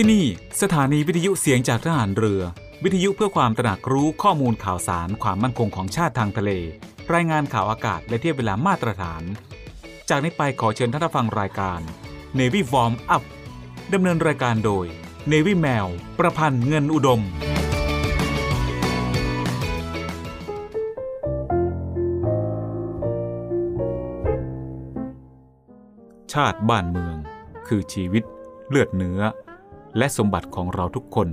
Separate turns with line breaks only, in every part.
ที่นี่สถานีวิทยุเสียงจากทหารเรือ วิทยุเพื่อความตระหนักรู้ข้อมูลข่าวสารความมั่นคงของชาติทางทะเล รายงานข่าวอากาศและเทียบเวลามาตรฐาน จากนี้ไปขอเชิญท่านฟังรายการ Navy Warm Up ดำเนินรายการโดย Navy แมว ประพันธ์เงินอุดมชาติบ้านเมือง คือชีวิตเลือดเนื้อ และสมบัติของเราทุกคน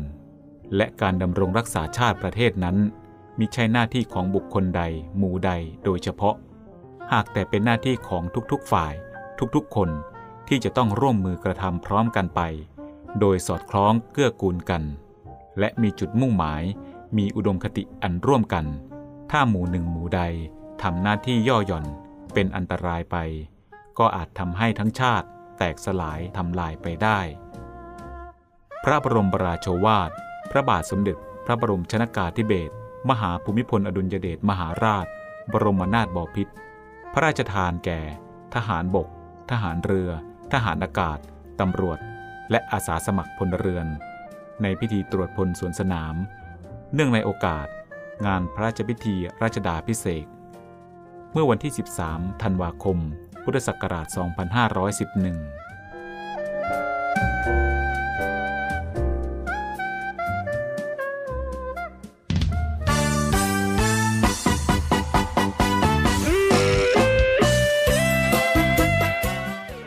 และการดำรงรักษาชาติประเทศนั้นมิใช่หน้าที่ของบุคคลใด หมู่ใดโดยเฉพาะ หากแต่เป็นหน้าที่ของทุกๆฝ่าย ทุกๆ คนที่จะต้องร่วมมือกระทำพร้อมกันไป โดยสอดคล้องเกื้อกูลกัน และมีจุดมุ่งหมาย มีอุดมคติอันร่วมกัน ถ้าหมู่หนึ่งหมู่ใดทำหน้าที่ย่อหย่อนเป็นอันตรายไป ก็อาจทำให้ทั้งชาติแตกสลายทำลายไปได้ พระบรมราโชวาท พระบาทสมเด็จ พระบรมชนากาธิเบศรมหาภูมิพลอดุลยเดชมหาราช บรมนาถบพิตรพระราชทานแก่ ทหารบก ทหารเรือ ทหารอากาศ ตำรวจ และอาสาสมัครพลเรือน ในพิธีตรวจพลสวนสนาม เนื่องในโอกาส งานพระราชพิธีราชดาพิเศษกเมื่อวันที่ 13 ธันวาคม พุทธศักราช 2511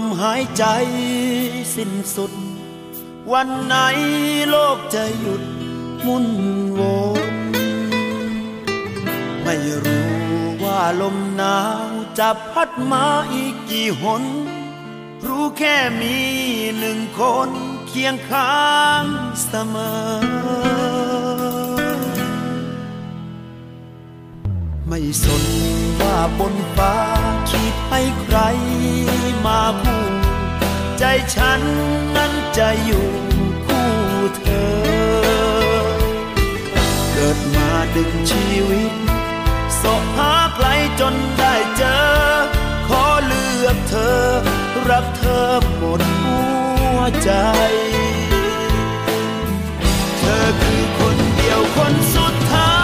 มหายใจสิ้นสุด วันไหนโลกจะหยุดมุนวนไม่รู้ว่าลมหนาวจะพัดมาอีกกี่หน รู้แค่มีหนึ่งคนเคียงข้างเสมอ ไม่สนว่าบนฟ้าคิดให้ใครมาคู่ ใจฉันนั้นจะอยู่คู่เธอ เกิดมาดึงชีวิตสอบหาใครจนได้เจอ ขอเลือกเธอ รักเธอหมดหัวใจ เธอคือคนเดียวคนสุดท้าย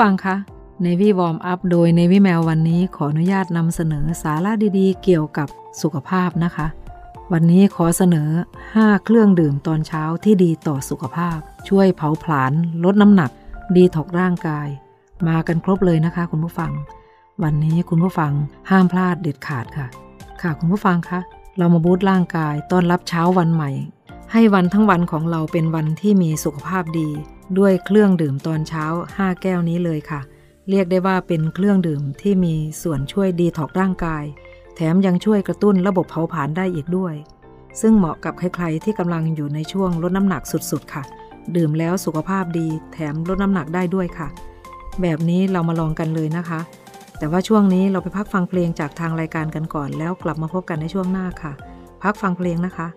ฟั
งคะ
Navy Warm Up โดย Navy Mail วันนี้ขออนุญาตนำเสนอสาระดีๆ เกี่ยวกับสุขภาพนะคะ วันนี้ขอเสนอ 5 เครื่องดื่มตอนเช้าที่ดีต่อสุขภาพ ช่วยเผาผลาญลดน้ำหนัก ดีถกร่างกาย มากันครบเลยนะคะคุณผู้ฟัง วันนี้คุณผู้ฟังห้ามพลาดเด็ดขาดค่ะ ค่ะคุณผู้ฟังคะเรามาบูตร่างกายต้อนรับเช้าวันใหม่ ให้วันทั้งวันของเราเป็นวันที่มีสุขภาพดี ด้วยเครื่องดื่มตอนเช้า 5 แก้วนี้เลยค่ะ เรียกได้ว่าเป็นเครื่องดื่มที่มีส่วนช่วยดีถอกร่างกาย แถมยังช่วยกระตุ้นระบบเผาผลาญได้อีกด้วย ซึ่งเหมาะกับใครๆที่กำลังอยู่ในช่วงลดน้ำหนักสุดๆ ค่ะ ดื่มแล้วสุขภาพดี แถมลดน้ำหนักได้ด้วยค่ะ แบบนี้เรามาลองกันเลยนะคะ แต่ว่าช่วงนี้เราไปพักฟังเพลงจากทางรายการกันก่อน แล้วกลับมาพบกันในช่วงหน้าค่ะ พักฟังเพลงนะคะ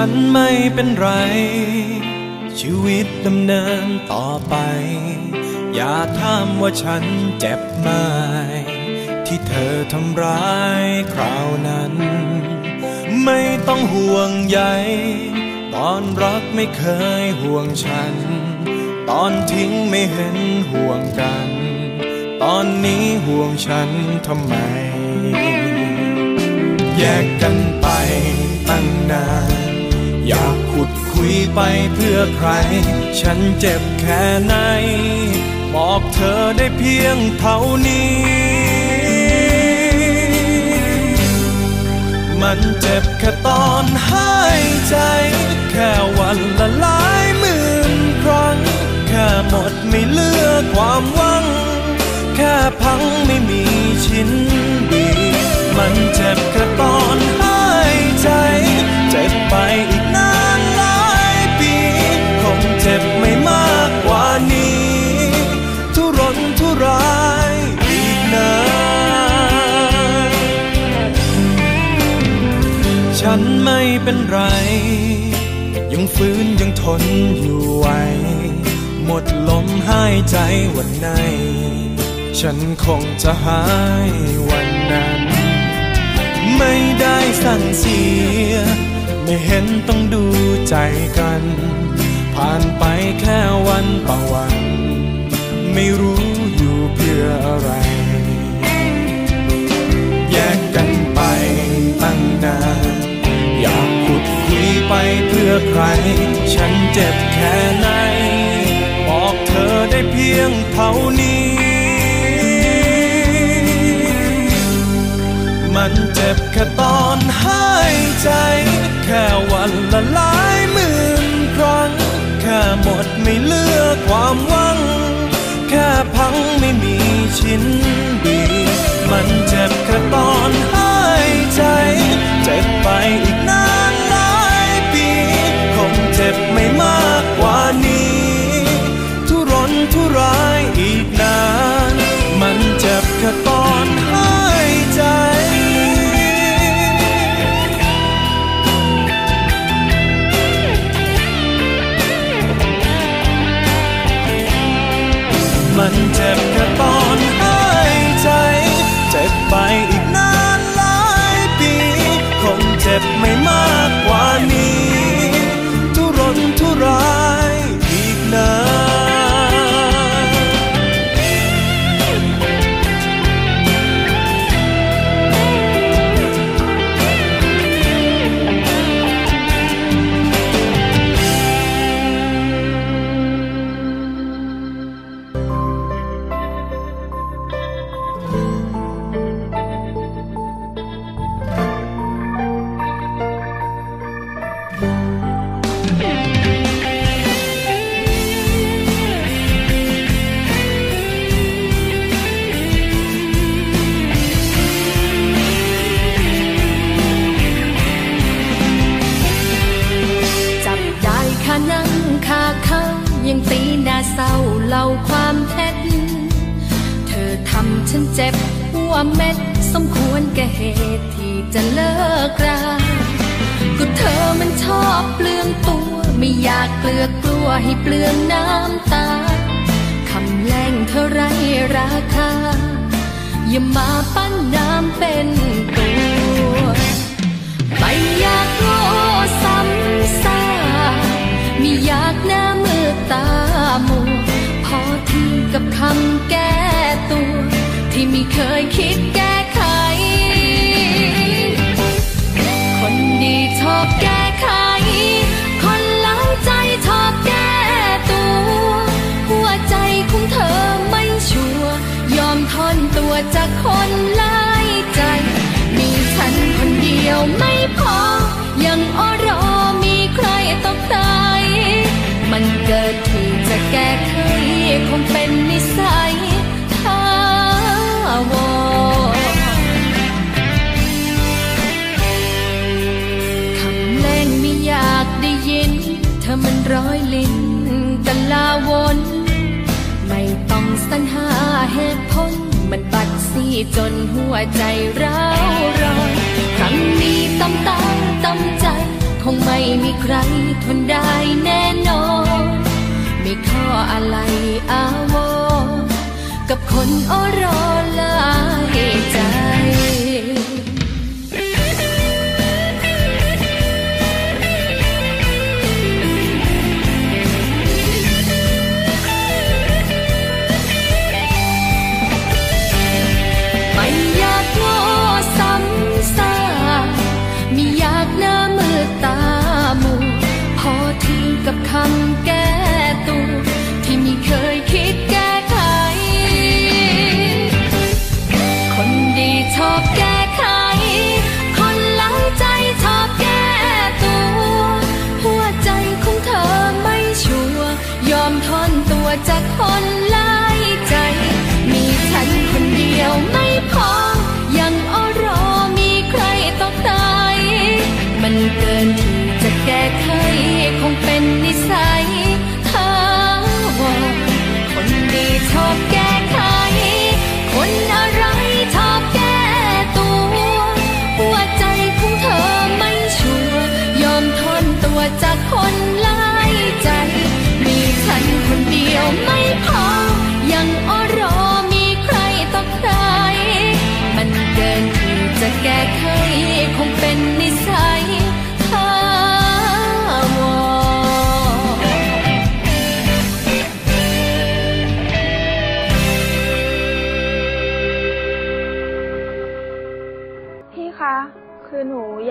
ฉันไม่เป็นไร ชีวิตดำเนินต่อไป อย่าถามว่าฉันเจ็บไหมที่เธอทำร้ายคราวนั้น ไม่ต้องห่วงใยตอนรักไม่เคยห่วงฉัน ตอนทิ้งไม่เห็นห่วงกัน ตอนนี้ห่วงฉันทำไม แยกกันไปตั้งนาน อยากขุดคุยไปเพื่อใคร ฉันเจ็บแค่ไหน บอกเธอได้เพียงเท่านี้ มันเจ็บแค่ตอนหายใจ แค่วันละหลายหมื่นครั้ง แค่หมดไม่เหลือความหวัง แค่พังไม่มีชิ้นดี มันเจ็บแค่ตอนหาย ใจเจ็บไปอีกนานหลายปี คงเจ็บไม่มากกว่านี้ ทุรนทุรายอีกนานฉันไม่เป็นไร ยังฟื้นยังทนอยู่ไหวหมดลมหายใจวันไหน ฉันคงจะหายวันนั้น ไม่ได้สั่งเสีย ไม่เห็นต้องดูใจกัน ผ่านไปแค่วันต่อวัน ไม่รู้อยู่เพื่ออะไร แยกกันไปตั้งนาน อยากขุดคุยไปเพื่อใคร ฉันเจ็บแค่ไหน บอกเธอได้เพียงเท่านี้ มันเจ็บแค่ตอนหายใจ แค่วันละหลายหมื่นครั้ง แค่หมดไม่เลือกความหวัง แค่พังไม่มีชิ้นดี มันเจ็บแค่ตอนหายใจ เจ็บไปอีกนานหลาย
ปี คงเจ็บไม่มากกว่า บไม่มากกว่านี้ ม่มีใครทนได้แน่นอน ไม่ข้ออะไรอาวรกับคนอรอลายใจ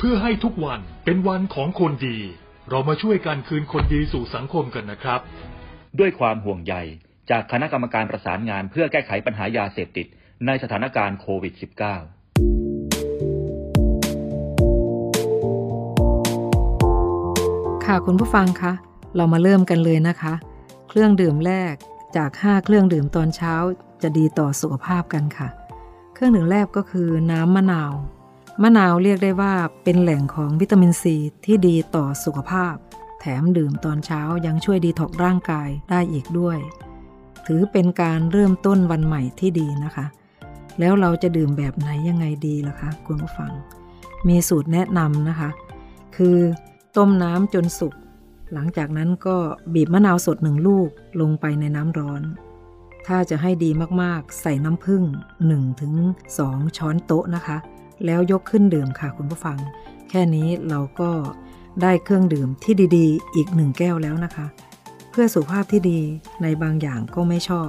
เพื่อให้ทุกวันเป็นวันของคนดี เรามาช่วยกันคืนคนดีสู่สังคมกันนะครับ
ด้วยความห่วงใยจากคณะกรรมการประสานงานเพื่อแก้ไขปัญหายาเสพติดในสถานการณ์โควิด -19
ค่ะคุณผู้ฟังคะเรามาเริ่มกันเลยนะคะ เครื่องดื่มแรกจาก 5 เครื่องดื่มตอนเช้าจะดีต่อสุขภาพกันค่ะ เครื่องดื่มแรกก็คือน้ำมะนาว มะนาวเรียกได้ว่าเป็นแหล่งของวิตามินซีที่ดีต่อสุขภาพ แถมดื่มตอนเช้ายังช่วยดีท็อกร่างกายได้อีกด้วย ถือเป็นการเริ่มต้นวันใหม่ที่ดีนะคะ แล้วเราจะดื่มแบบไหนยังไงดีล่ะคะคุณผู้ฟัง มีสูตรแนะนำนะคะ คือต้มน้ำจนสุก หลังจากนั้นก็บีบมะนาวสดหนึ่งลูกลงไปในน้ำร้อน ถ้าจะให้ดีมากๆ ใส่น้ำผึ้ง1ถึง2ช้อนโต๊ะนะคะ แล้วยกขึ้นดื่มค่ะคุณผู้ฟัง แค่นี้เราก็ได้เครื่องดื่มที่ดีๆ อีกหนึ่งแก้วแล้วนะคะ เพื่อสุขภาพที่ดีในบางอย่างก็ไม่ชอบ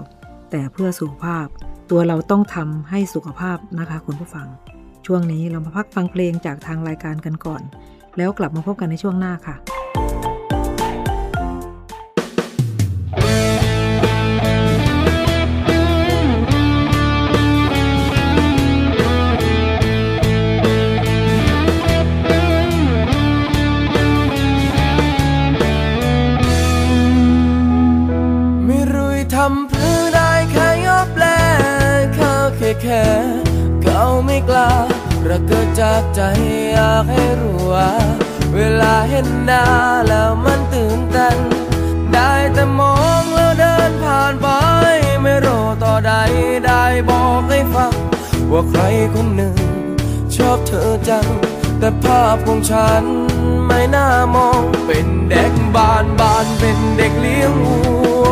แต่เพื่อสุขภาพตัวเราต้องทำให้สุขภาพนะคะ คุณผู้ฟัง ช่วงนี้เรามาพักฟังเพลงจากทางรายการกันก่อน แล้วกลับมาพบกันในช่วงหน้าค่ะ
แค่เขาไม่กล้าระเกิดจากใจอยากให้รู้ว่าเวลาเห็นหน้าแล้วมันตื่นเต้นได้แต่มองแล้วเดินผ่านไป ไม่รู้ต่อใดได้บอกให้ฟัง ว่าใครคนหนึ่ง ชอบเธอจัง แต่ภาพของฉันไม่น่ามองเป็นเด็กบ้านบ้านเป็นเด็กเลี้ยงวัว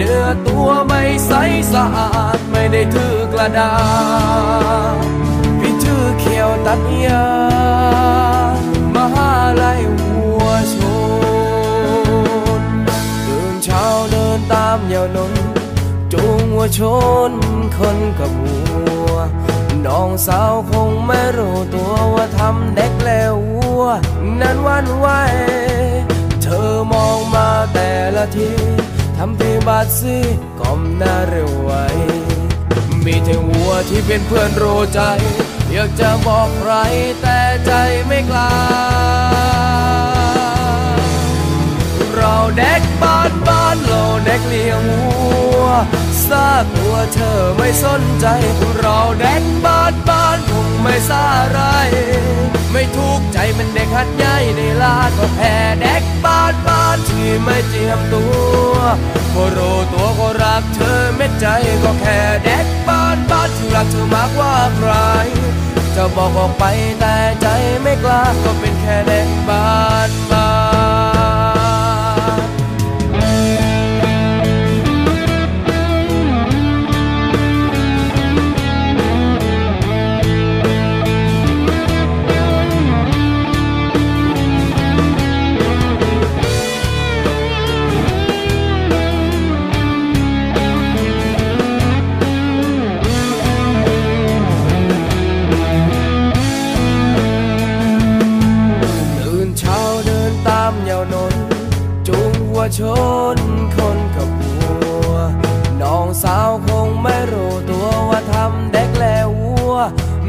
เนื้อตัวไม่ใสสะอาดไม่ได้ถือกระดาษพี่ถือเขียวตัดยามหาลัยวัวชนตื่นเช้าเดินตามยาวนนจูงวัวชนคนกับวัวน้องสาวคงไม่รู้ตัวว่าทำเด็กแล้ววัว นั้นวันไหวเธอมองมาแต่ละที ทำทีบาดซีก้มหน้าเร็วไวมีแต่วัวที่เป็นเพื่อนรู้ใจ อยากจะบอกใครแต่ใจไม่กล้า เราเด็กบ้านบ้านเราเด็กเลี้ยงวัวซากตัวเธอไม่สนใจ เราเด็กบ้านบ้านคงไม่ซาไร ไม่ทุกข์ใจมันเด็กหัดใหญ่ในลาดก็แพ้เด็กบ้านบ้านที่ไม่เจียมตัว ก็รู้ตัวก็รักเธอเม็ดใจก็แค่เด็กบ้านบ้านที่รักเธอมากกว่าใคร จะบอกออกไปแต่ใจไม่กล้าก็เป็นแค่เด็กบ้านบ้าน ชนคนกับวัว น้องสาวคงไม่รู้ตัวว่าทำเด็กแล้ววัว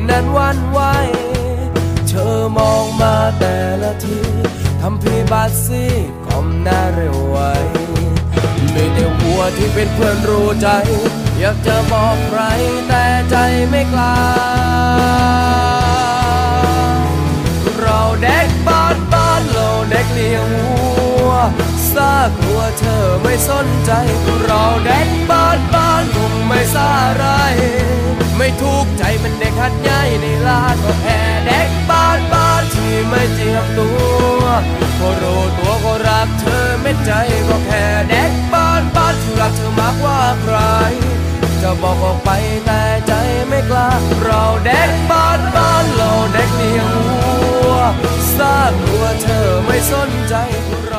นั้นวันไหว เธอมองมาแต่ละทีทำพี่บาดซีก้มหน้าเร็วไวมีแต่วัวที่เป็นเพื่อนรู้ใจ อยากจะบอกใครแต่ใจไม่กล้า เราเด็กากลัวเธอไม่สนใจเราเด็กบ้านบ้านคงไม่ซาไร ไม่ทุกข์ใจมันเด็กหัดใหญ่ในลาดก็แค่เด็กบ้านบ้านที่ไม่เจียมตัวก็รู้ตัวก็รักเธอเม็ดใจก็แค่เด็กบ้านบ้านที่รักเธอมากว่าใคร จะบอกออกไปแต่ใจไม่กล้า เราเด็กบ้านบ้านเราเด็กเลี้ยงวัวซากลัวเธอไม่สนใจเรา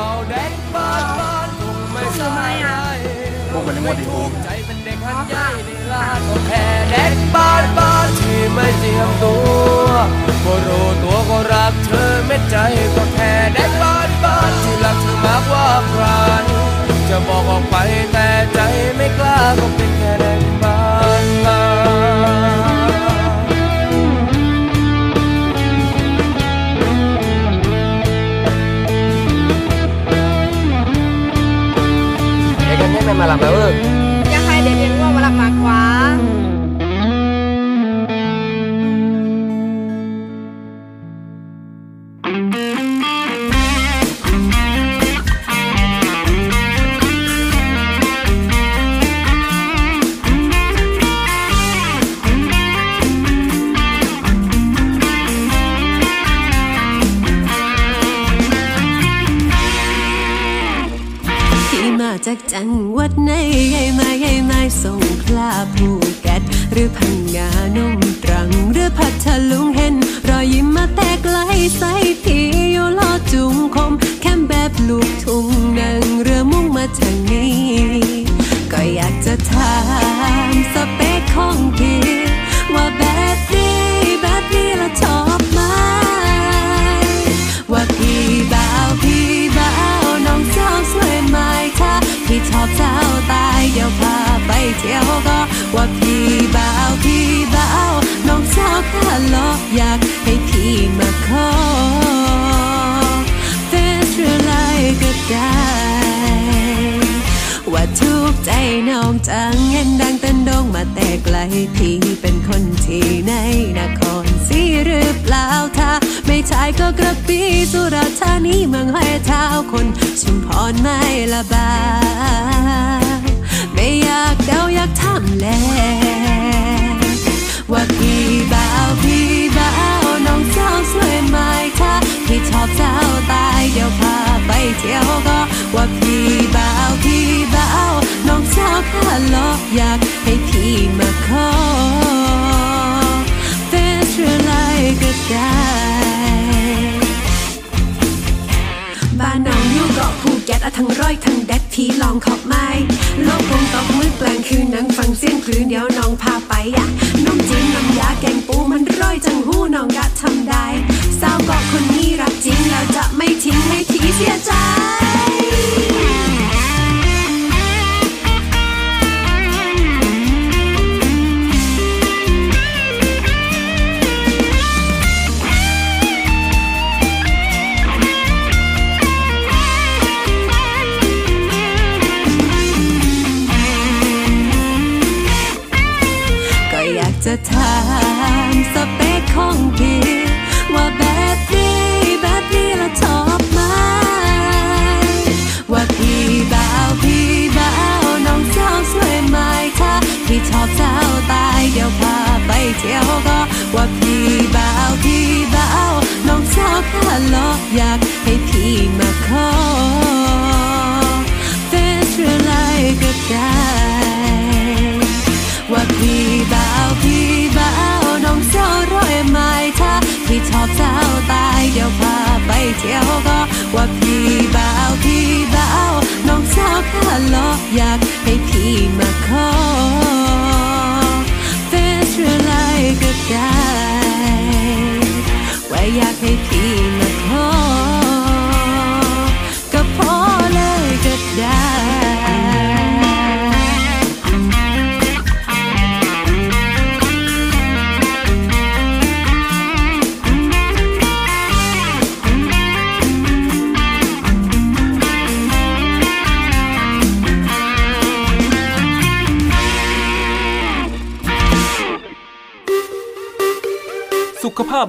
ไม่ถูกใจเป็นเด็กหัดใหญ่ในลาดก็แค่เด็กบ้านบ้านที่ไม่เจียมตัวก็รู้ตัวก็รักเธอเม็ดใจก็แค่เด็กบ้านบ้านที่รักเธอมากกว่าใครจะบอกออกไปแต่ใจไม่กล้าก็เป็นแค่เด็กบ้าน
malam bawa ให
ญ่มาใหญ่มาส่งคลาภูเก็ตหรือพังงานุ่มตรัง หรือพัทลุงเห็น รอยยิ้มมาแต่ไกลใส่พี่อยู่ลอจุงคม แค่แบบลูกทุ่งนังเรือมุ่งมาทางนี้ ก็อยากจะถามสเปคของพี่ เที่ยวก็ว่าพี่บ่าวพี่บ่าวน้องสาวข้าลอกอยากให้พี่มาขอเฟซหรือไลน์ก็ได้ว่าทุกใจน้องจังเห็นดังเต้นดงมาแต่ไกลพี่เป็นคนที่ในนครศรีหรือเปล่าถ้าไม่ใช่ก็กระปีสุราษฎร์ธานีเมืองห้อยเท้าคนชุมพรไม่ละบาไม่ อยากเดาอยากทำแลว่าพี่บ่าวพี่บ่าวน้องสาวสวยไหมถ้าพี่ชอบสาวตายเดี๋ยวพาไปเที่ยวก็ว่าพี่บ่าวพี่บ่าวน้องสาวข้าลอกอยากให้พี่มาขอเฟซหรือไลน์ก็ได้บ้านน้องอยู่เกาะ อะทั้งร้อยทั้งแดดที่ลองขอบไม้โลกคงตกมือกลางคืนนั่งฟังเสียงคลื่นเดี๋ยวน้องพาไปอะน้องจีนน้ำยาแกงปูมันร้อยจังหูน้องกะทำได้สาวเกาะคนนี้รักจริงแล้วจะไม่ทิ้งให้ทีเสียใจ ของพี่ ว่าแบบนี้แบบนี้ละชอบไหมว่าพี่บ่าวพี่บ่าวน้องสาวสวยไหมถ้าพี่ชอบสาวตายเดี๋ยวพาไปเที่ยวก็ว่าพี่บ่าวพี่บ่าวน้องสาวข้าลอกอยากให้พี่มาขอเฟซหรือไลน์ก็ได้ ว่าพี่บ่าวพี่บ่าวน้องสาวข้าลอกอยากให้พี่มาขอเป็นเรือไรก็ได้ว่าอยาก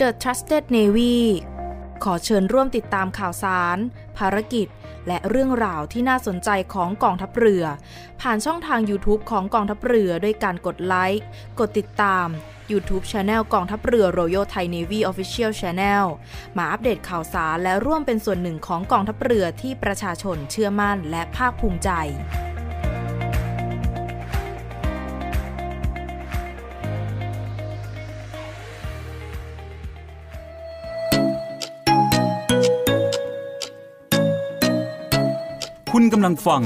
The Trusted Navy ขอเชิญร่วมติดตามข่าวสาร ภารกิจ และเรื่องราวที่น่าสนใจของกองทัพเรือ ผ่านช่องทาง YouTube ของกองทัพเรือด้วยการกดไลค์ กดติดตาม YouTube Channel กองทัพเรือ Royal Thai Navy Official Channel มาอัปเดตข่าวสารและร่วมเป็นส่วนหนึ่งของกองทัพเรือที่ประชาชนเชื่อมั่นและภาคภูมิใจ
กำลังฟัง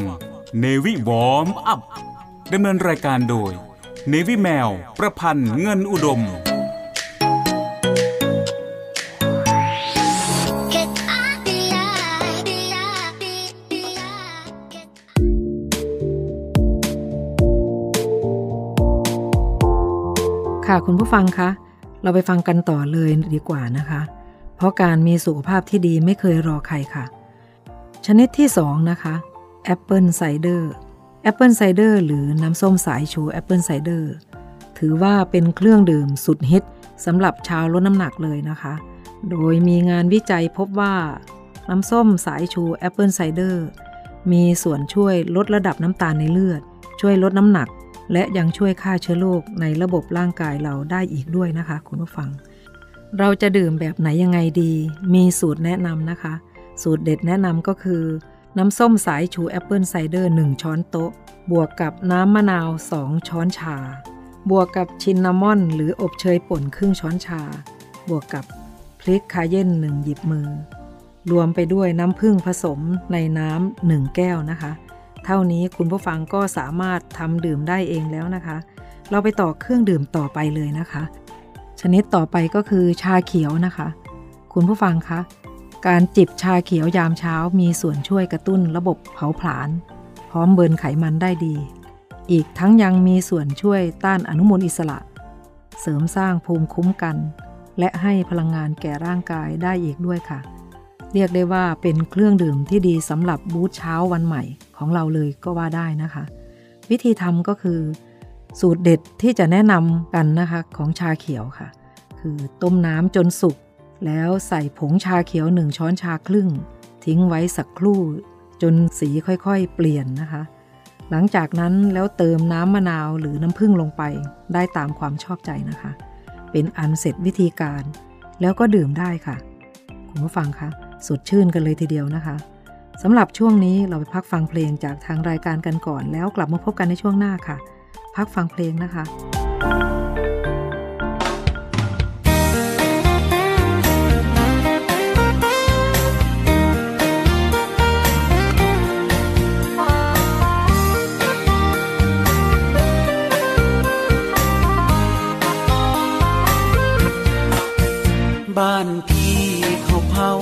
Navy Warm Up ดำเนินรายการโดย Navy แมว ประพันธ์เงินอุดม
ค่ะคุณผู้ฟังคะ เราไปฟังกันต่อเลยดีกว่านะคะ เพราะการมีสุขภาพที่ดีไม่เคยรอใครค่ะ ชนิดที่2นะคะ apple cider apple cider หรือน้ำส้มสายชู apple cider ถือว่าเป็นเครื่องดื่มสุดฮิตสำหรับชาวลดน้ำหนักเลยนะคะ โดยมีงานวิจัยพบว่า น้ำส้มสายชู apple cider มีส่วนช่วยลดระดับน้ำตาลในเลือด ช่วยลดน้ำหนัก และยังช่วยฆ่าเชื้อโรคในระบบร่างกายเราได้อีกด้วยนะคะ คุณผู้ฟัง เราจะดื่มแบบไหนยังไงดี มีสูตรแนะนำนะคะ สูตรเด็ดแนะนำก็คือ น้ำส้มสายชู apple cider 1 ช้อนโต๊ะ บวกกับน้ำมะนาว 2 ช้อนชา บวกกับ cinnamon หรืออบเชยป่นครึ่งช้อนชา บวกกับพริก cayenne หนึ่งหยิบมือ รวมไปด้วยน้ำผึ้งผสมในน้ำหนึ่งแก้วนะคะ เท่านี้คุณผู้ฟังก็สามารถทำดื่มได้เองแล้วนะคะ เราไปต่อเครื่องดื่มต่อไปเลยนะคะ ชนิดต่อไปก็คือชาเขียวนะคะ คุณผู้ฟังคะ การจิบชาเขียวยามเช้ามีส่วนช่วยกระตุ้นระบบเผาผลาญ พร้อมเบิร์นไขมันได้ดี อีกทั้งยังมีส่วนช่วยต้านอนุมูลอิสระ เสริมสร้างภูมิคุ้มกัน และให้พลังงานแก่ร่างกายได้อีกด้วยค่ะ เรียกได้ว่าเป็นเครื่องดื่มที่ดีสำหรับบูธเช้าวันใหม่ของเราเลยก็ว่าได้นะคะ วิธีทำก็คือ สูตรเด็ดที่จะแนะนำกันนะคะของชาเขียวค่ะ คือต้มน้ำจนสุก แล้วใส่ผงชาเขียวหนึ่งช้อนชาครึ่ง ทิ้งไว้สักครู่ จนสีค่อยๆ เปลี่ยนนะคะ หลังจากนั้นแล้วเติมน้ำมะนาวหรือน้ำผึ้งลงไป ได้ตามความชอบใจนะคะ เป็นอันเสร็จวิธีการ แล้วก็ดื่มได้ค่ะ คุณผู้ฟังคะสดชื่นกันเลยทีเดียวนะคะสำหรับช่วงนี้เราไปพักฟังเพลงจากทางรายการกันก่อน แล้วกลับมาพบกันในช่วงหน้าค่ะ พักฟังเพลงนะคะ
บ้านพี่เขาเผา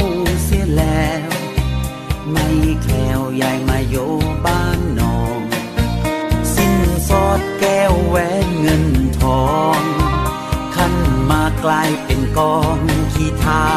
เสียแล้ว ไม่แคล้วยายมาโยบ้านนอง สิ้นสอดแก้วแหวนเงินทอง ขั้นมากลายเป็นกองขี้เท้า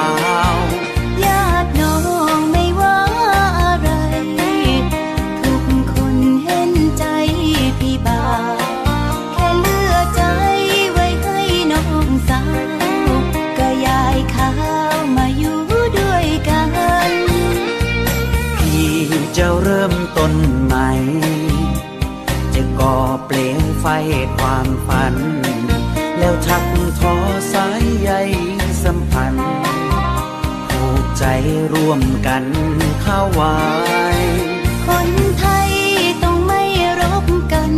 ฟความฝัน แล้วทักทอสายใยสัมพันธ์ผูกใจ
ร่วมกันเข้าไว้
คนไทยต้องไม่รบกัน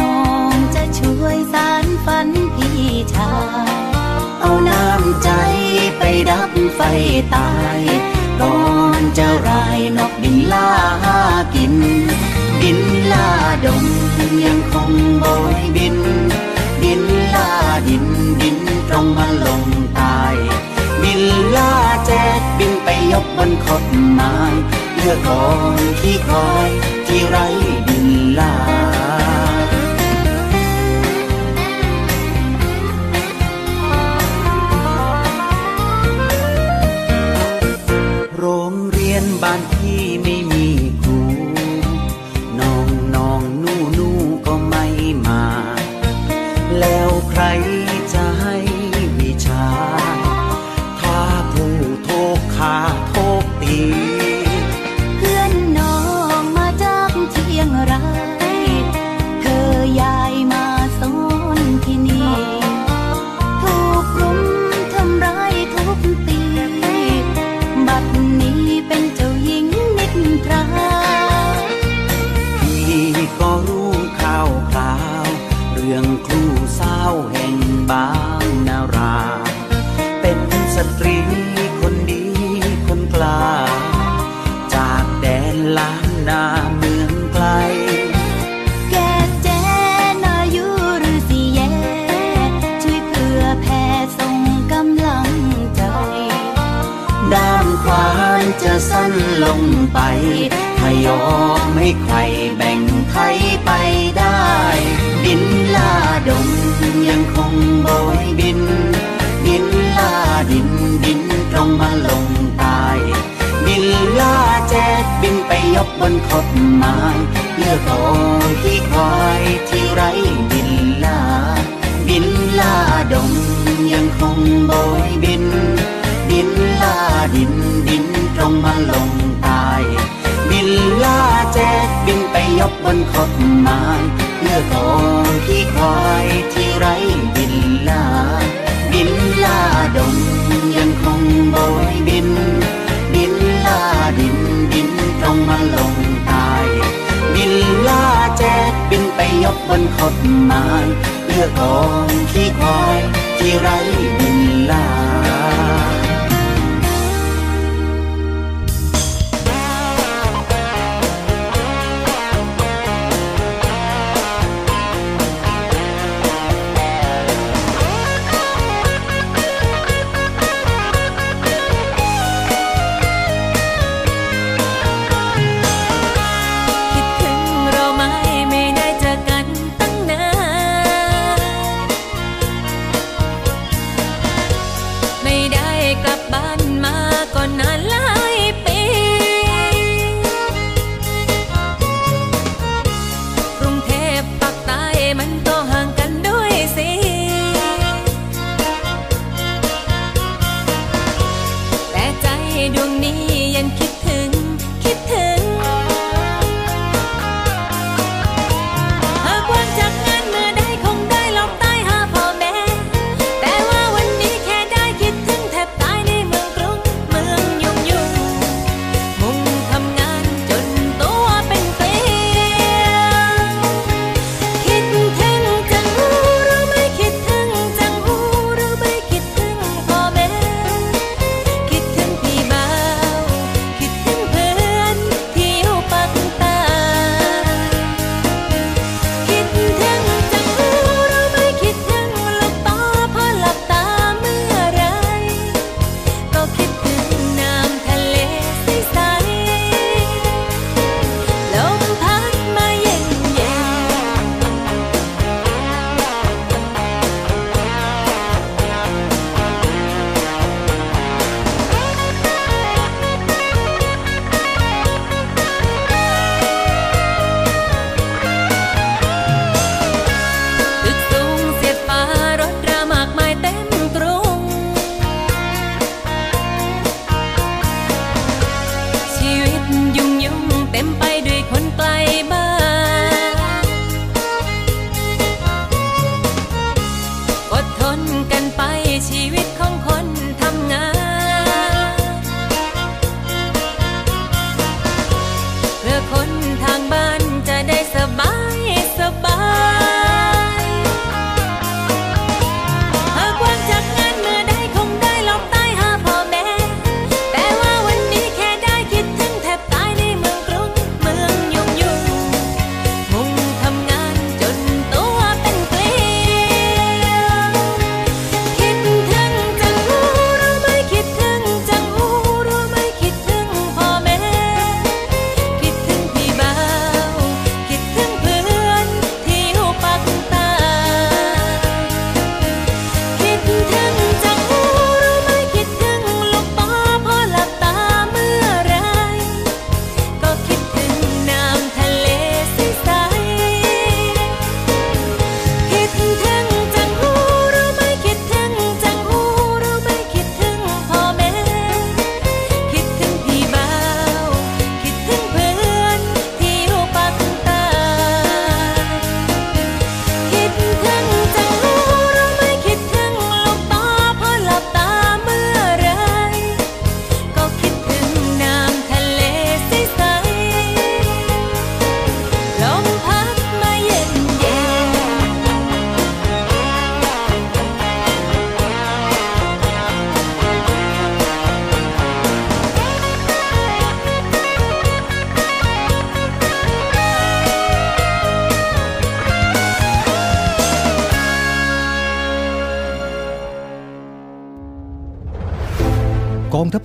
น้องจะช่วยสารฝันพี่ชาย
เอาน้ำใจไปดับไฟตายก่อนจะรายนกบินล่ากิน บินลาดงยังคงโบยบิน บินลาดินบินตรงมาลงตายบินลาแจ๊ดบินไปยกบนขดไม้เลือกก่อนที่คอยที่ไรบินลา ยอมให้
ใค
รแบ่งไทยไปได้บินลาดงยังคงโบยบินบินลาดินดินตรงมาลงตายบินลาแจ๊ดบินไปยกบนขดไม้เลือกโอที่ควายที่ไรบินลาบินลาดงยังคงโบยบินบินลาดินดินตรงมาลง ลาแจ๊ดบินไปยกบนขดไม้เพื่อของที่ควายที่ไรบินลา บินลาดงยังคงโบยบิน บินลาดินดินตรงมาลงตาย บินลาแจ๊ดบินไปยกบนขดไม้เพื่อกองขี้ควายที่ไรบินลา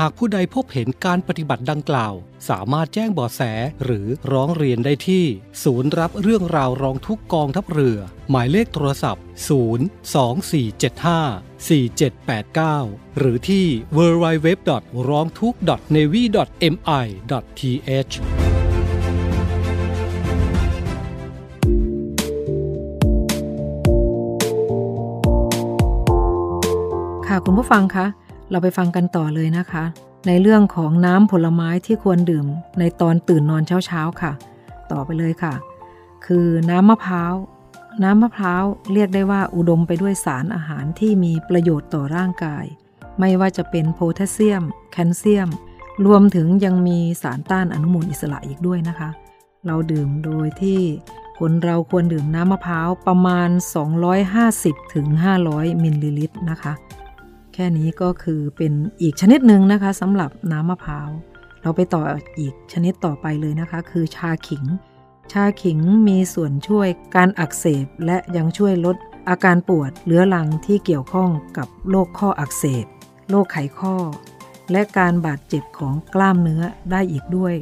หากผู้ใดพบเห็นการปฏิบัติดังกล่าว สามารถแจ้งเบาะแสหรือร้องเรียนได้ที่ ศูนย์รับเรื่องราวร้องทุกกองทัพเรือ หมายเลขโทรศัพท์ 02475 4789 หรือที่ www. ร้องทุกข์ navy mi th
ค่ะคุณผู้ฟังคะ เราไปฟังกันต่อเลยนะคะ ในเรื่องของน้ำผลไม้ที่ควรดื่ม ในตอนตื่นนอนเช้าๆค่ะ ต่อไปเลยค่ะ คือน้ำมะพร้าว น้ำมะพร้าวเรียกได้ว่าอุดมไปด้วยสารอาหารที่มีประโยชน์ต่อร่างกาย ไม่ว่าจะเป็นโพแทสเซียม แคลเซียม รวมถึงยังมีสารต้านอนุมูลอิสระอีกด้วยนะคะ เราดื่มโดยที่คนเราควรดื่มน้ำมะพร้าวประมาณ 250-500 มิลลิลิตรนะคะ แค่นี้ก็คือเป็นอีกชนิดหนึ่งนะคะสำหรับน้ำมะพร้าว เราไปต่ออีกชนิดต่อไปเลยนะคะ คือชาขิง ชาขิงมีส่วนช่วยการอักเสบ และยังช่วยลดอาการปวดเรื้อรังที่เกี่ยวข้องกับโรคข้ออักเสบโรคไขข้อ และการบาดเจ็บของกล้ามเนื้อได้อีกด้วย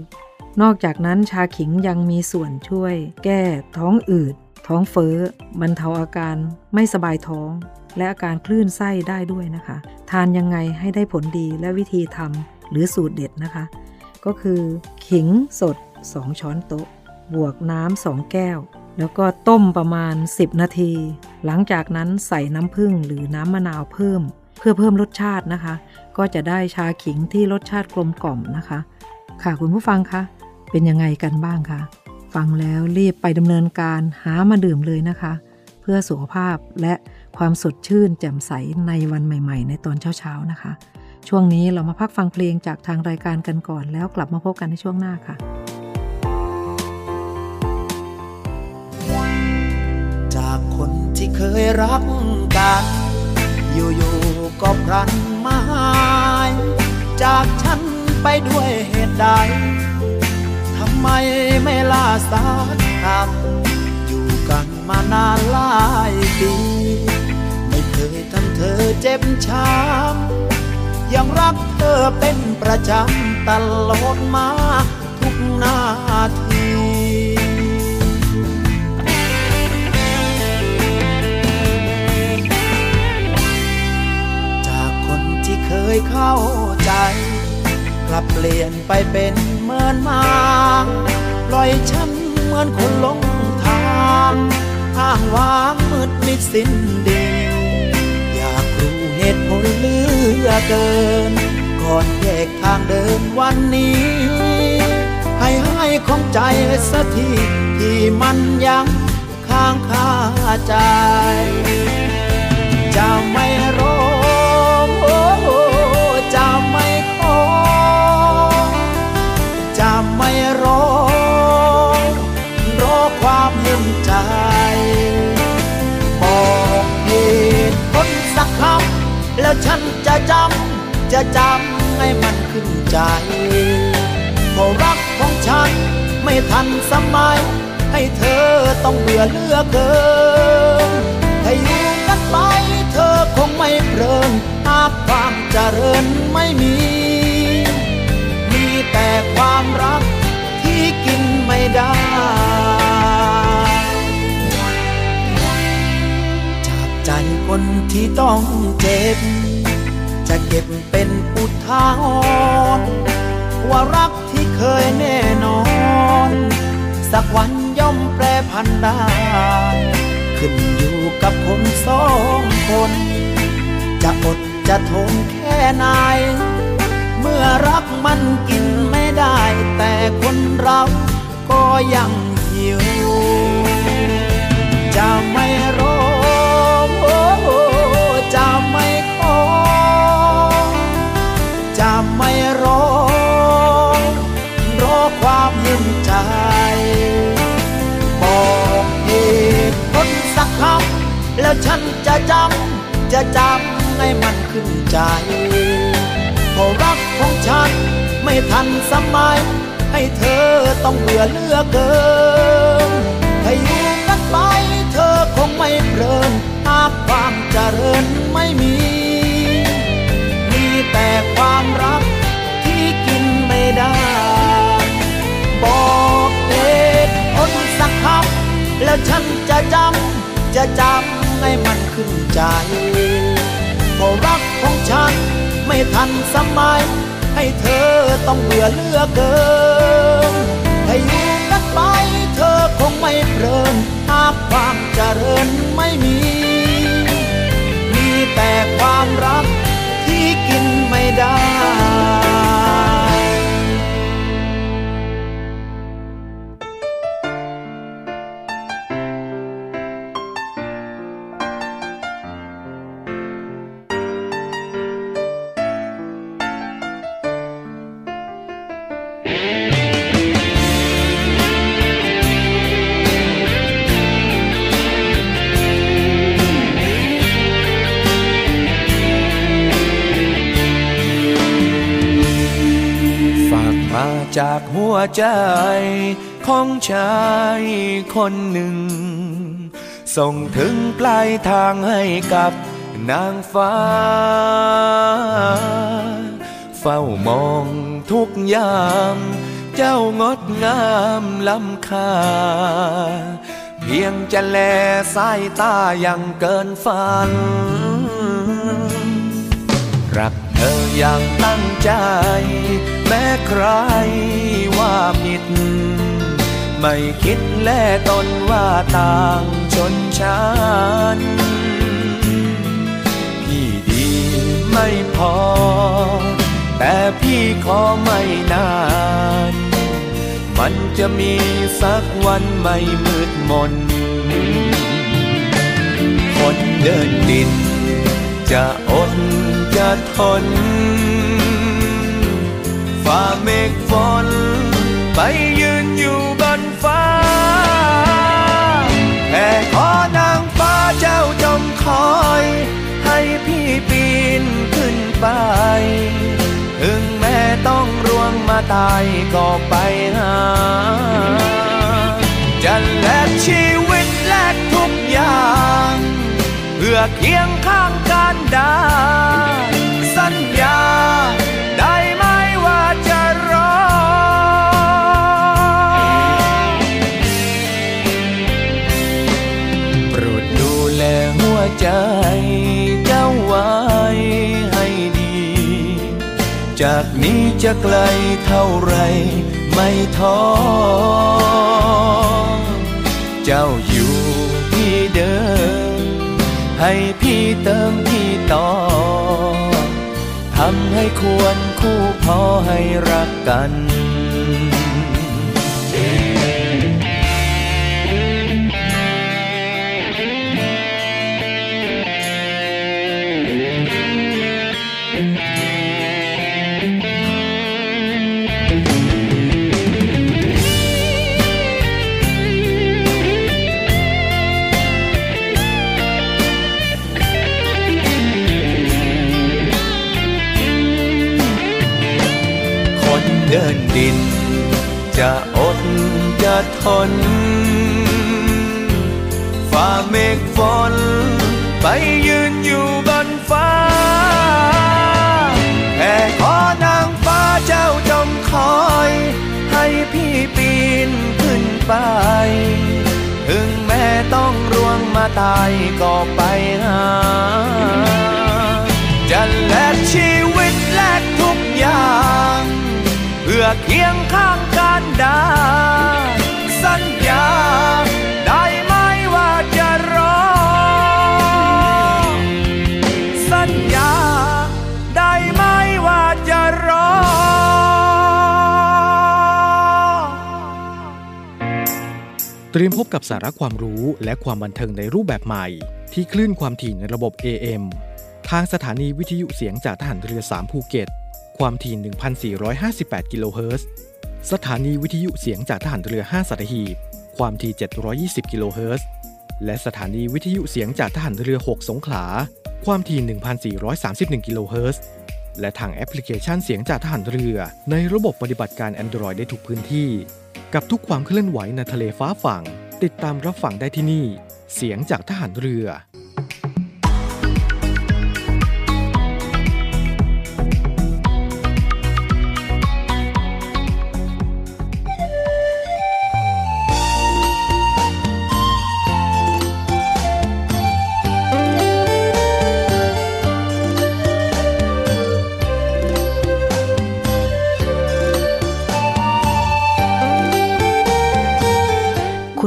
นอกจากนั้นชาขิงยังมีส่วนช่วย แก้ท้องอืด ท้องเฟ้อบรรเทาอาการไม่สบายท้อง และอาการคลื่นไส้ได้ด้วยนะคะ ทานยังไงให้ได้ผลดีและวิธีทำหรือสูตรเด็ดนะคะ ก็คือขิงสด 2 ช้อนโต๊ะ บวกน้ำ2แก้ว แล้วก็ต้มประมาณ 10 นาที หลังจากนั้นใส่น้ำผึ้งหรือน้ำมะนาวเพิ่ม เพื่อเพิ่มรสชาตินะคะ ก็จะได้ชาขิงที่รสชาติกลมกล่อมนะคะ ค่ะคุณผู้ฟังคะเป็นยังไงกันบ้างคะฟังแล้วรีบไปดำเนินการหามาดื่มเลยนะคะ เพื่อสุขภาพและ ความสดชื่นแจ่มใสในวันใหม่ ๆ ในตอนเช้าๆนะคะ ช่วงนี้เรามาพักฟังเพลงจากทางรายการกันก่อนแล้วกลับมาพบกันในช่วงหน้าค่ะ
จากคนที่เคยรักกัน อยู่ๆก็พลันมาหายจากฉันไปด้วยเหตุใดทำไมไม่ลาสักคำอยู่กันมานานหลายปี เคยทำเธอเจ็บช้ำยังรักเธอเป็นประจำตลอดมาทุกนาทีจากคนที่เคยเข้าใจ กลับเปลี่ยนไปเป็นเหมือนมาปล่อยฉันเหมือนคนหลงทางอ้างวางมืดมิดสิ้นดี ตุผลเลือเกิน ก่อนแยกทางเดินวันนี้ ให้ให้ของใจสักทีที่มันยังค้างคาใจ จะไม่รอ แล้วฉันจะจำ จะจำให้มันขึ้นใจเพราะรักของฉันไม่ทันสมัย ให้เธอต้องเบื่อเลือกเกินถ้าอยู่กันไปเธอคงไม่เพลินหากความเจริญไม่มี มีแต่ความรักที่กินไม่ได้ ใจคนที่ต้องเจ็บ จะเก็บเป็นอุทาหรณ์ว่ารักที่เคยแน่นอน สักวันย่อมแปรพันได้ขึ้นอยู่กับคนสองคน จะอดจะทนแค่ไหนเมื่อรักมันกินไม่ได้ แต่คนเราก็ยังหิวจะไม่
แล้วฉันจะจำ จะจำให้มันขึ้นใจเพราะรักของฉันไม่ทันสมัย ให้เธอต้องเบื่อเลือกเกินถ้าอยู่กันไปเธอคงไม่เพลินหากความเจริญไม่มี มีแต่ความรักที่กินไม่ได้ บอกเหตุผลสักคำแล้วฉันจะจำ จะจำ ให้มันขึ้นใจเพราะรักของฉันไม่ทันสมัย ให้เธอต้องเบื่อเลือกเกินถ้าอยู่กันไปเธอคงไม่เพลินหากความเจริญไม่มี มีแต่ความรักที่กินไม่ได้ จากหัวใจของชายคนหนึ่ง ส่งถึงปลายทางให้กับนางฟ้า เฝ้ามองทุกยาม เจ้างดงามล้ำค่า เพียงจะแลสายตายังเกินฝัน รักเธออย่างตั้งใจ แม้ใครว่าผิด ไม่คิดแลตนว่าต่างชนชั้นพี่ดีไม่พอ แต่พี่ขอไม่นาน มันจะมีสักวันไม่มืดมน คนเดินดินจะอดจะทน ฝ่าเมฆฝน ไปยืนอยู่บนฟ้าแต่ขอนางฟ้าเจ้าจงคอย ให้พี่ปีนขึ้นไป ถึงแม้ต้องร่วงมาตายก็ไปหา จะแลกชีวิตแลกทุกอย่าง เพื่อเคียงข้างกันได้สัญญา ใจเจ้าไว้ให้ดี จากนี้จะไกลเท่าไรไม่ท้อ เจ้าอยู่ที่เดิม ให้พี่เติมพี่ต่อ ทำให้ควรคู่พอให้รักกันคน จะอดจะทน ฝ่าเมฆฝน ไปยืนอยู่บนฟ้า แค่ขอนางฟ้าเจ้าจงคอย ให้พี่ปีนขึ้นไป ถึงแม้ต้องร่วงมาตายก็ไปหา จะแลกชีวิตแลกทุกอย่าง เพื่อเคียงข้าง ได้สัญญา ได้ไหมว่าจะรอ สัญญา ได้ไหมว่าจะรอ
เตรียมพบกับสาระความรู้และความบันเทิงในรูปแบบใหม่ ที่คลื่นความถี่ในระบบ AM ทางสถานีวิทยุเสียงจากทหารเรือ 3 ภูเก็ต ความถี่ 1,458 กิโลเฮิรตซ์ สถานีวิทยุเสียงจากทหารเรือ 5สัตหีบ ความถี่ 720 กิโลเฮิรตซ์ และสถานีวิทยุเสียงจากทหารเรือ 6 สงขลา ความถี่ 1,431 กิโลเฮิรตซ์ และทางแอปพลิเคชันเสียงจากทหารเรือ ในระบบปฏิบัติการ Android ได้ทุกพื้นที่ กับทุกความเคลื่อนไหวในทะเลฟ้าฝั่ง ติดตามรับฟังได้ที่นี่ เสียงจากทหารเรือ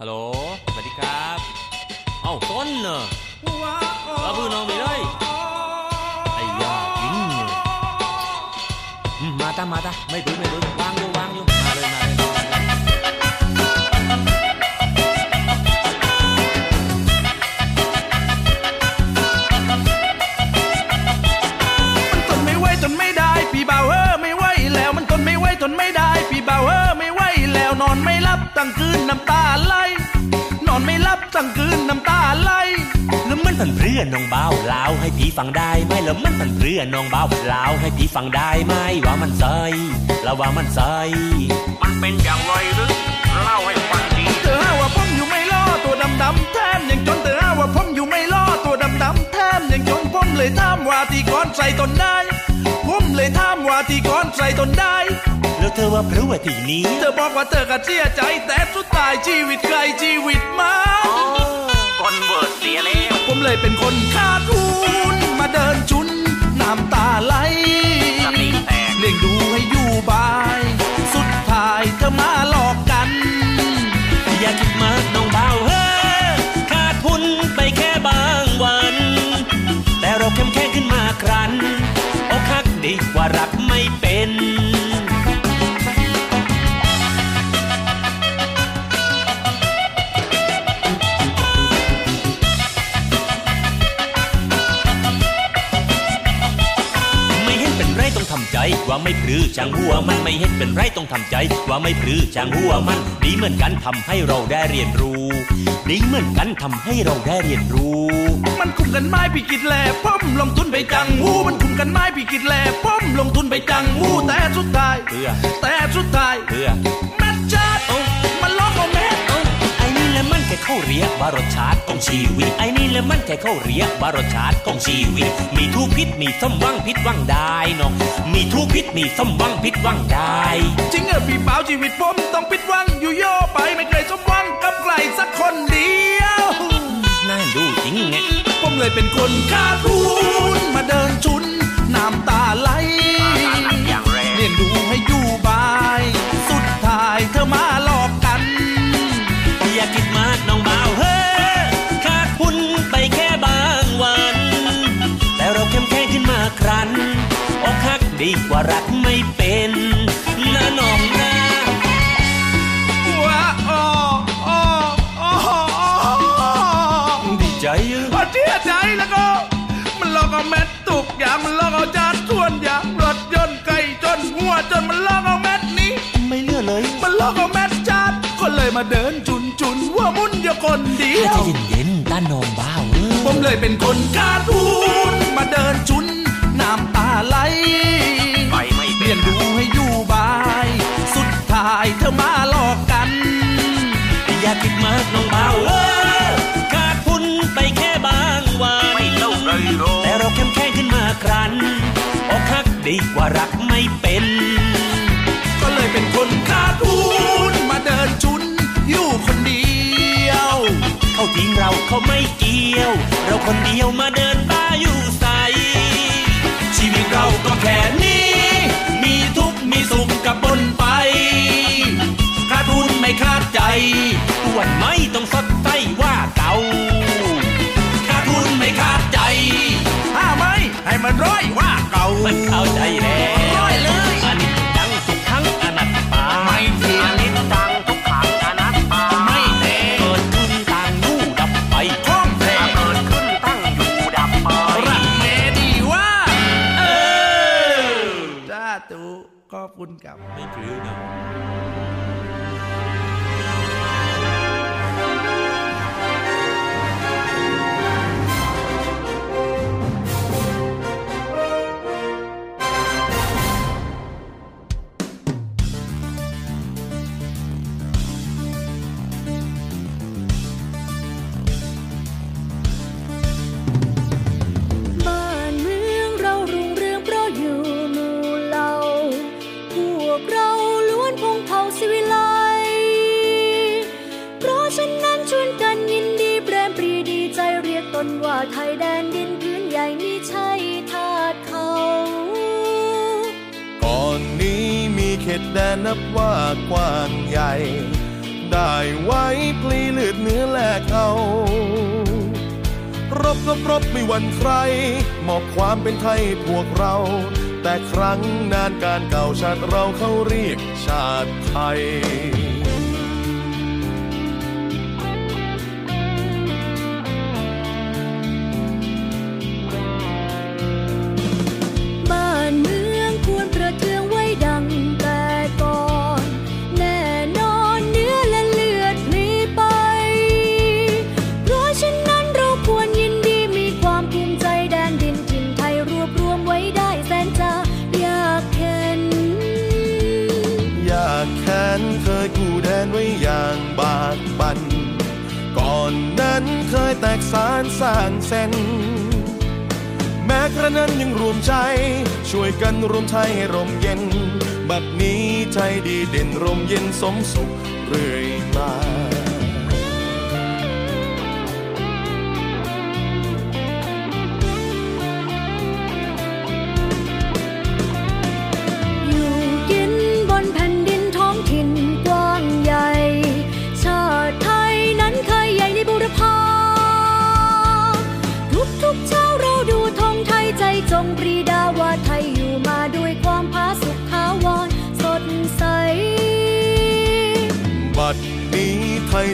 ฮัลโหล สวัสดีครับ เอ้าต้นเนอะเอาพื้นน้องไปเลยไอ้ยากินเนี่ยอืมมาตามาตาไม่ปืนไม่ปืน อ
นไม่หลับตั้งคืนน้ำตาไหลนอนไม่หลับตั้งคืนน้ำตาไหล
แล้วมันเป็นเพื่อนน้องเบาเล่าให้พี่ฟังได้ไหมแล้วมันเป็นเพื่อนน้องเบาเล่าให้พี่ฟังได้ไหมว่ามันใส่แล้วว่ามันใส่มันเป็นอย่างไรหรือเล่าให้ฟังที
เธอหาว่าผมอยู่ไม่ล่อตัวดำดำแทมยังจนเธอหาว่าผมอยู่ไม่ล่อตัวดำดำแทมยังจนผมเลยถามว่าที่ก่อนใส่ตนได้ผมเลยถามว่าที่ก่อนใส่ตนได้
เธอว่าพรู้ว่าทีนี้
เธอบอกว่าเธอก็เสียใจ แต่สุดท้ายชีวิตใครชีวิตมัน
คอนเวิร์ตเสียแล้ว
ผมเลยเป็นคนขาดทุนมาเดินชุนน้ำตาไหลเลี้ยงดูให้อยู่บาย สุดท้ายเธอมาหลอกกัน
อย่าคิดมากน้องเบาเฮ้อขาดทุนไปแค่บางวัน แต่เราเข้มแข็งขึ้นมาครั้นอกหักดีกว่ารักไม่เป็น ไม่พรือจางหัวมันไม่เห็นเป็นไรต้องทำใจ ว่าไม่พรือจางหัวมัน ดีเหมือนกันทำให้เราได้เรียนรู้ ดีเหมือนกันทำให้เราได้เรียนรู้
มันคุมกันไม้พี่กิดแหล่ป้อมลงทุนไปจังหูมันคุมกันไม้พี่กิดแหล่ป้อมลงทุนไปจังหูแต่สุดท้าย
เพื่อ
แต่สุดท้าย
เพื่อ ค่เข้าเรียกว่ารสชาติของชีวิตไอ้นี่แหละมันแค่เข้าเรียกว่ารสชาติของชีวิต มีทุกพิษมีสมหวังพิษหวังได้เนาะมีทุกพิษมีสมหวังพิษหวังได้
จริงเออพี่เปล่าชีวิตผมต้องผิดหวังอยู่โย่ไปไม่เคยสมหวังกับใครสักคนเดียว
น่าดูจริงไง
ผมเลยเป็นคนขาดทุนมาเดินชุนน้ำตาไหลเลี้ยงดูให้อยู่
ดีกว่ารักไม่เป็นนะน้องนะ
ว้าอ้ออ้ออ้ออ้อ
ดีใจเออ
พอเชื่อใจแล้วก็ มันลอกเอาเม็ดตุกอย่างมันลอกเอาจานส่วนอย่างรถยนต์ไก่จนหัวจนมันลอกเอาเม็ดนี้
ไม่เลือกเลย
มันลอกเอาเม็ดจานก็เลยมาเดินจุนจุนว่ามุนอยู่คนเดียว
ใจเย็นๆต้านน้องบ่าวเออ
ผมเลยเป็นคนขาดทุนมาเดินชุนน้ำตา ไหล
ไปไม่เป็น
เลี้ยงดูให้อยู่บาย สุดท้ายเธอมาหลอกกัน
อย่าคิดมากน้องเบาเออขาดทุนไปแค่บางวันแต่เราเข้มแข็งขึ้นมาครั้นออกหักดีกว่ารักไม่เป็น
ก็เลยเป็นคนขาดทุนมาเดินชุนอยู่คนเดียว
เขาทิ้งเราเขาไม่เกี่ยว เราคนเดียวมาเดิน
แค่นี้ มีทุกข์มีสุขกับปนไปขาดทุนไม่ขาดใจ
อ้วนไม่ต้องสดใจว่าเก่า
ขาดทุนไม่ขาดใจถ้าไม่ให้มันร้อยว่าเก่า
มันเข้าใจแล้ว
ว
น
ใค
ร มอบความเป็นไทยพวกเรา แต่ครั้งนานการเก่าชาติเราเขาเรียกชาติไทย
ระนั้นยั
งรวมใจ ช่วยกันรวมไทยให้ร่มเย็น บัดนี้ไทยดีเด่นร่มเย็นสมสุขเรื่อย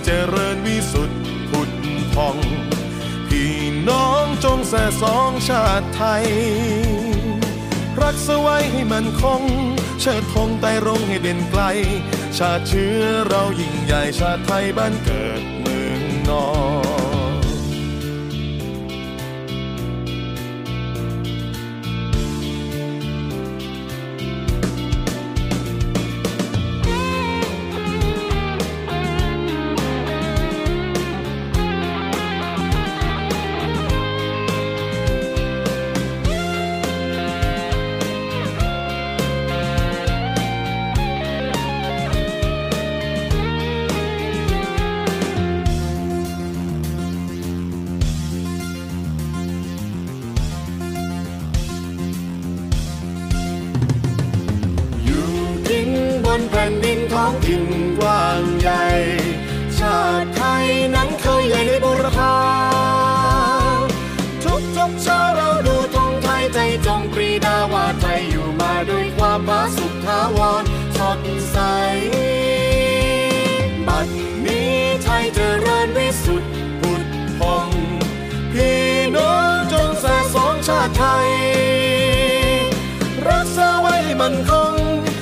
เจริ
ญวิสุทธิ์ผุดพอง พี่น้องจงแส่สองชาติไทย รักสไว้ให้มันคง เชิดธงไต่รงให้เด่นไกล ชาติเชื้อเรายิ่งใหญ่ชาติไทยบ้านเกิดเมืองนอน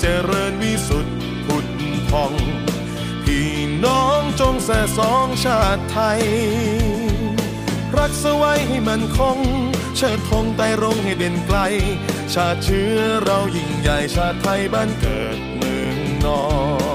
เจริญวิสุทธิ์ผุดพอง พี่น้องจงแส่สองชาติไทย รักษาไว้ให้มันคง เชิดธงไต่รงให้เด่นไกล ชาติเชื้อเรายิ่งใหญ่ชาติไทยบ้านเกิดเมืองนอน